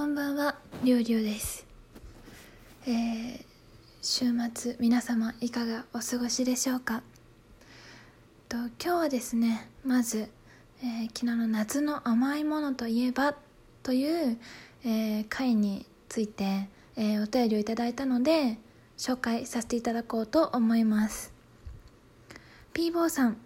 こんばんは、りょうりょうです。えー、週末、皆様いかがお過ごしでしょうか？と今日はですね、まず、えー昨日の夏の甘いものといえばという、えー回について、えーお便りをいただいたので、紹介させていただこうと思います。ピーボーさん、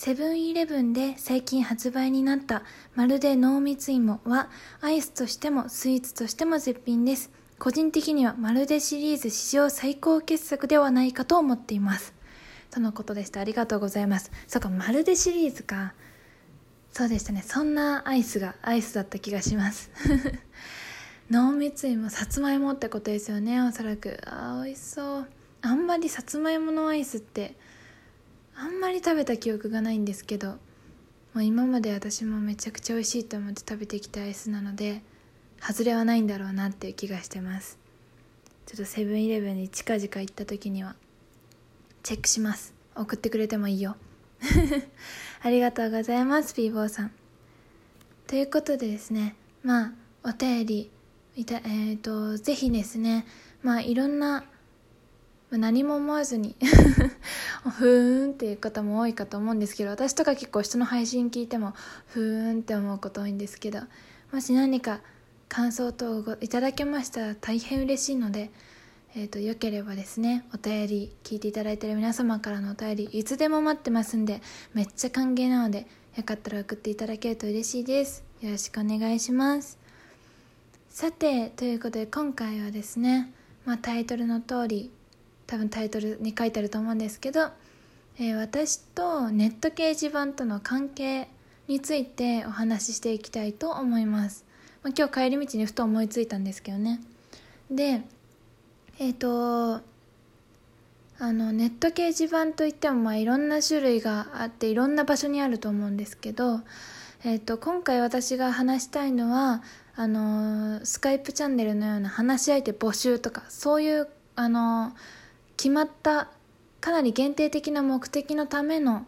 セブンイレブンで最近発売になったまるで濃密芋はアイスとしてもスイーツとしても絶品です。個人的にはまるでシリーズ史上最高傑作ではないかと思っています。とのことでした。ありがとうございます。そうか、まるでシリーズか。そうでしたね。そんなアイスがアイスだった気がします。濃密芋、さつまいもってことですよね、おそらく。あ、美味しそう。あんまりさつまいものアイスってあんまり食べた記憶がないんですけどもう今まで私もめちゃくちゃ美味しいと思って食べてきたアイスなので外れはないんだろうなっていう気がしてます。ちょっとセブンイレブンに近々行った時にはチェックします。送ってくれてもいいよ。ありがとうございますピーボーさん。ということでですねまあお便りいたえっ、とぜひですねまあいろんな何も思わずに ふーんっていう方も多いかと思うんですけど私とか結構人の配信聞いてもふーんって思うこと多いんですけどもし何か感想等をいただけましたら大変嬉しいので、えー、とよければですねお便り聞いていただいてる皆様からのお便りいつでも待ってますんでめっちゃ歓迎なのでよかったら送っていただけると嬉しいです。よろしくお願いします。さてということで今回はですね、まあ、タイトルの通り多分タイトルに書いてあると思うんですけど、えー私とネット掲示板との関係についてお話ししていきたいと思います、まあ、今日帰り道にふと思いついたんですけどね。でえっ、とあのネット掲示板といってもまあいろんな種類があっていろんな場所にあると思うんですけど、えー、と今回私が話したいのはあのスカイプチャンネルのような話し相手募集とかそういうあの決まったかなり限定的な目的のための、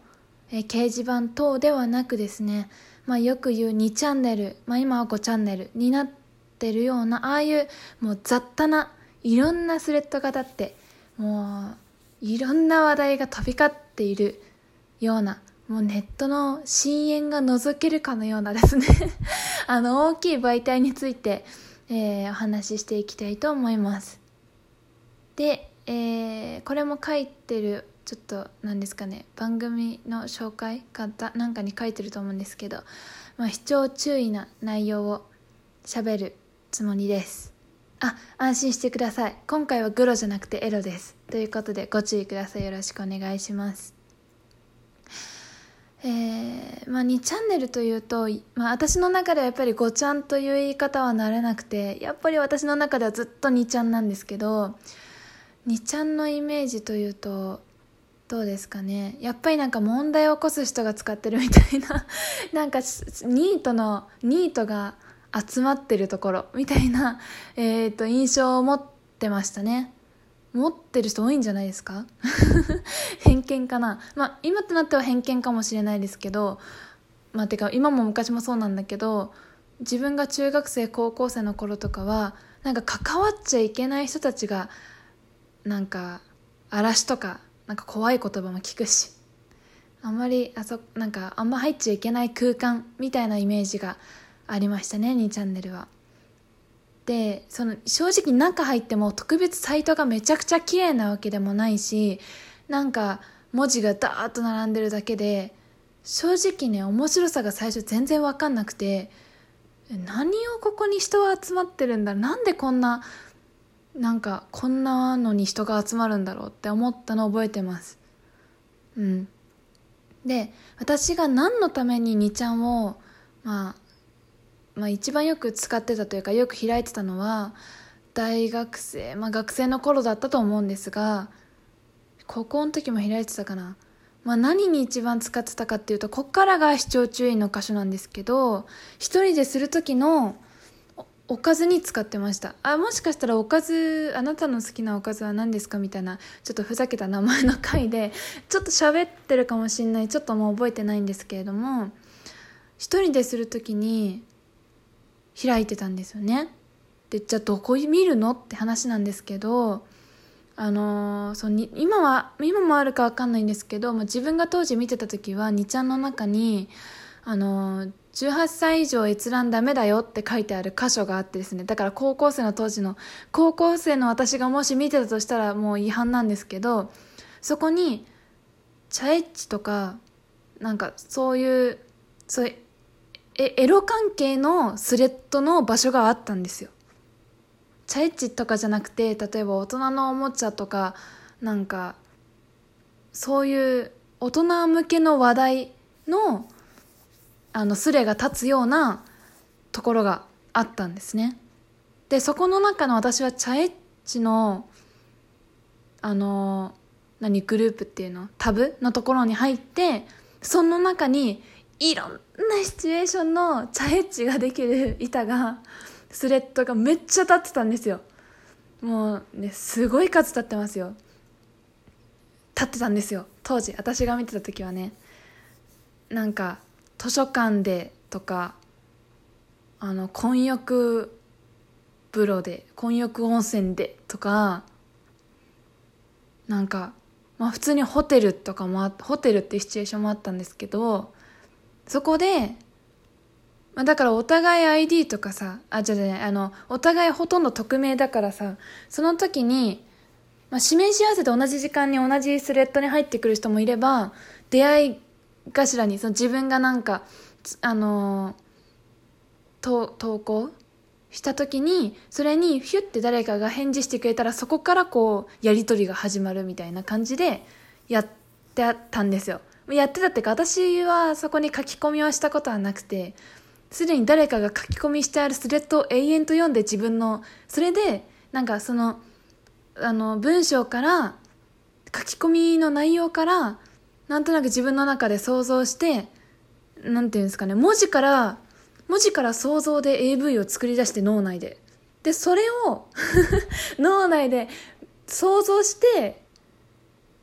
えー掲示板等ではなくですね、まあ、よく言う2チャンネル、まあ、今は5チャンネルになってるようなああいうもう雑多ないろんなスレッドが立ってもういろんな話題が飛び交っているようなもうネットの深淵が覗けるかのようなですね あの大きい媒体について、えーお話ししていきたいと思います。で、えーこれも書いてるちょっと何ですかね番組の紹介かなんかに書いてると思うんですけど、まあ、視聴注意な内容を喋るつもりです。あ安心してください。今回はグロじゃなくてエロです。ということでご注意ください。よろしくお願いします。えーまあ、2チャンネルというと、まあ、私の中ではやっぱり5ちゃんという言い方はなれなくてやっぱり私の中ではずっと2ちゃんなんですけど2ちゃんのイメージというとどうですかね。やっぱりなんか問題を起こす人が使ってるみたいな。なんかニートのニートが集まってるところみたいな、えー、と印象を持ってましたね。持ってる人多いんじゃないですか。偏見かな。まあ今となっては偏見かもしれないですけどまあてか今も昔もそうなんだけど自分が中学生高校生の頃とかはなんか関わっちゃいけない人たちがなんか嵐とかなんか怖い言葉も聞くしあんまりあそなんかあんま入っちゃいけない空間みたいなイメージがありましたね2チャンネルは。でその正直中入っても特別サイトがめちゃくちゃ綺麗なわけでもないしなんか文字がダーッと並んでるだけで正直ね面白さが最初全然分かんなくて何をここに人が集まってるんだなんでこんななんかこんなのに人が集まるんだろうって思ったのを覚えてます。うん。で私が何のために2ちゃんを、まあ、まあ一番よく使ってたというかよく開いてたのは大学生まあ学生の頃だったと思うんですが高校の時も開いてたかな。まあ何に一番使ってたかっていうとこっからが視聴注意の箇所なんですけど一人でする時のおかずに使ってました。あもしかしたらおかずあなたの好きなおかずは何ですかみたいなちょっとふざけた名前の回でちょっと喋ってるかもしんないちょっともう覚えてないんですけれども一人でする時に開いてたんですよね。でじゃあどこ見るのって話なんですけどあのー、そに今は今もあるか分かんないんですけど、まあ、自分が当時見てた時は2ちゃんの中にあのー、18歳以上閲覧ダメだよって書いてある箇所があってですねだから高校生の当時の高校生の私がもし見てたとしたらもう違反なんですけどそこにチャエッチとかなんかそういうそういうえエロ関係のスレッドの場所があったんですよ。チャエッチとかじゃなくて例えば大人のおもちゃとかなんかそういう大人向けの話題のあのスレが立つようなところがあったんですね。でそこの中の私はチャエッチのあの何グループっていうの？タブのところに入ってその中にいろんなシチュエーションのチャエッチができる板がスレッドがめっちゃ立ってたんですよ。もうねすごい数立ってますよ。立ってたんですよ。当時私が見てた時はね。なんか図書館でとかあの混浴風呂で混浴温泉でとかなんかまあ普通にホテルとかもホテルっていうシチュエーションもあったんですけどそこでまあ、だからお互い ID とかさ、あ、じゃじゃあの、お互いほとんど匿名だからさ、その時に、まあ、指名し合わせて同じ時間に同じスレッドに入ってくる人もいれば、出会い頭にその自分がなんか、あのと投稿した時に、それにヒュッて誰かが返事してくれたら、そこからこう、やりとりが始まるみたいな感じで、やってたんですよ。やってたっていうか、私はそこに書き込みはしたことはなくて、すでに誰かが書き込みしてあるスレッドを永遠と読んで自分のそれでなんかそのあの文章から書き込みの内容からなんとなく自分の中で想像してなんていうんですかね文字から文字から想像で AV を作り出して脳内で。でそれを 脳内で想像して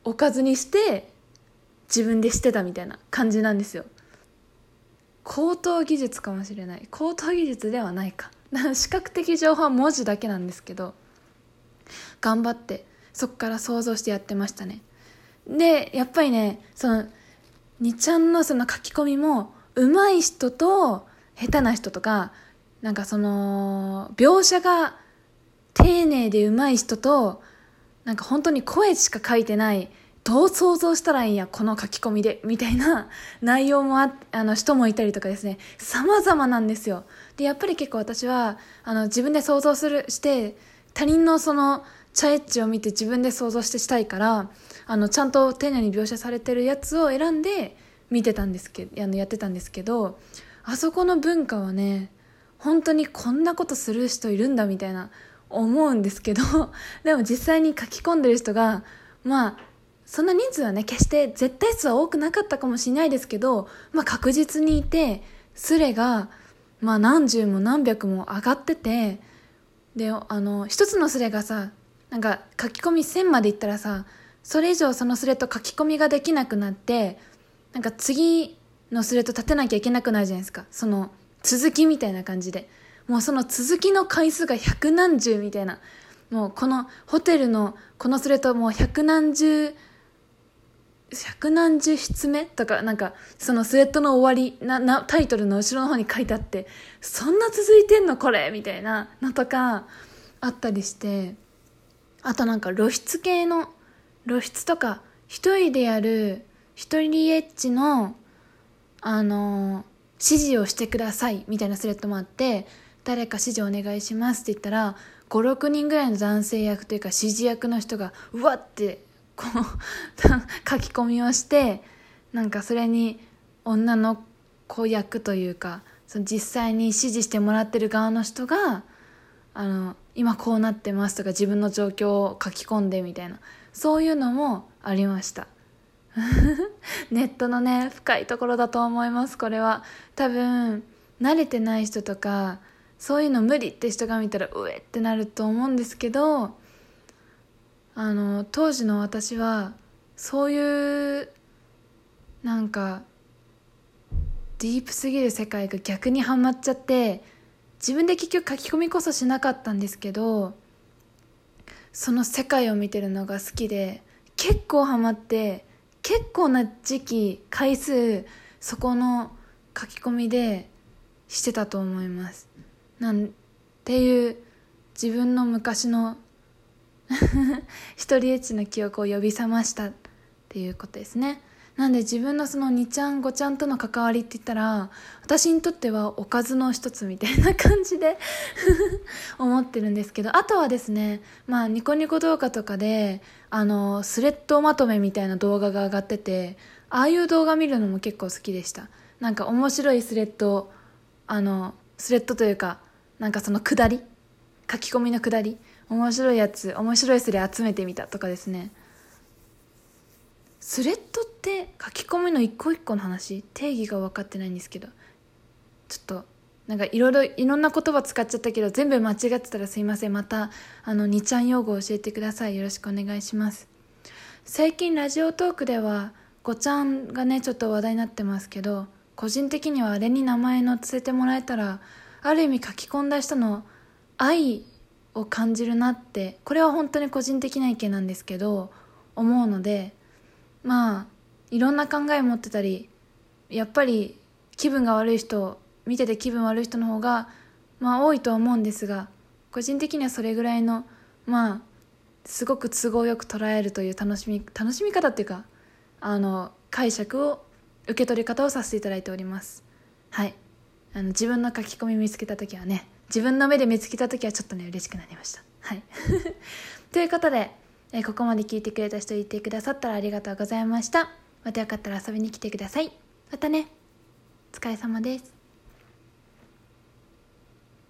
おかずにして自分でしてたみたいな感じなんですよ。高等技術かもしれない。高等技術ではないか。視覚的情報は文字だけなんですけど頑張ってそこから想像してやってましたね。でやっぱりねその2ちゃんのその書き込みも上手い人と下手な人とかなんかその描写が丁寧で上手い人となんか本当に声しか書いてないどう想像したらいいんや、この書き込みで、みたいな内容もあ、あの、人もいたりとかですね、様々なんですよ。で、やっぱり結構私は、あの、自分で想像する、して、他人のその、チャエッチを見て自分で想像してしたいから、あの、ちゃんと丁寧に描写されてるやつを選んで見てたんですけど、あの、やってたんですけど、あそこの文化はね、本当にこんなことする人いるんだみたいな思うんですけど、でも実際に書き込んでる人が、まあ、そんな人数はね、決して絶対数は多くなかったかもしれないですけど、まあ確実にいて、スレが、まあ何十も何百も上がってて、で、あの、一つのスレがさ、なんか書き込み1000までいったらさ、それ以上そのスレと書き込みができなくなって、なんか次のスレと立てなきゃいけなくなるじゃないですか。その続きみたいな感じで。もうその続きの回数が百何十みたいな。もうこのホテルのこのスレともう百何十百何十筆目とか、なんか、そのスウェットの終わりな、な、タイトルの後ろの方に書いてあって、そんな続いてんのこれみたいなのとか、あったりして、あとなんか露出系の、露出とか、一人でやる、一人エッチの、あの指示をしてください、みたいなスレッドもあって、誰か指示お願いしますって言ったら、5、6人ぐらいの男性役というか指示役の人が、うわってこう 書き込みをしてなんかそれに女の子役というかその実際に指示してもらってる側の人があの今こうなってますとか自分の状況を書き込んでみたいなそういうのもありました。ネットのね深いところだと思いますこれは。多分慣れてない人とかそういうの無理って人が見たらうえってなると思うんですけどあの当時の私はそういうなんかディープすぎる世界が逆にはまっちゃって自分で結局書き込みこそしなかったんですけどその世界を見てるのが好きで結構ハマって結構な時期回数そこの書き込みでしてたと思います。なんていう自分の昔の 一人エッチな記憶を呼び覚ましたっていうことですね。なんで自分のその2ちゃん5ちゃんとの関わりって言ったら私にとってはおかずの一つみたいな感じで 思ってるんですけどあとはですねまあニコニコ動画とかであのスレッドまとめみたいな動画が上がっててああいう動画見るのも結構好きでした。なんか面白いスレッドあのスレッドというかなんかそのくだり書き込みのくだり面白いやつ面白いスレ集めてみたとかですね。スレッドって書き込みの一個一個の話定義が分かってないんですけどちょっとなんかいろいろいろんな言葉使っちゃったけど全部間違ってたらすいません。またあの2ちゃん用語教えてください。よろしくお願いします。最近ラジオトークでは5ちゃんがねちょっと話題になってますけど個人的にはあれに名前載せてもらえたらある意味書き込んだ人の愛を感じるなってこれは本当に個人的な意見なんですけど思うのでまあいろんな考え持ってたりやっぱり気分が悪い人見てて気分悪い人の方がまあ多いとは思うんですが個人的にはそれぐらいのまあすごく都合よく捉えるという楽しみ楽しみ方っていうかあの解釈を受け取り方をさせていただいております。はい。あの自分の書き込み見つけた時はね自分の目で見つけた時はちょっとね嬉しくなりました。はい。ということでえー、ここまで聞いてくれた人いてくださったらありがとうございました。またよかったら遊びに来てください。またね。お疲れ様です。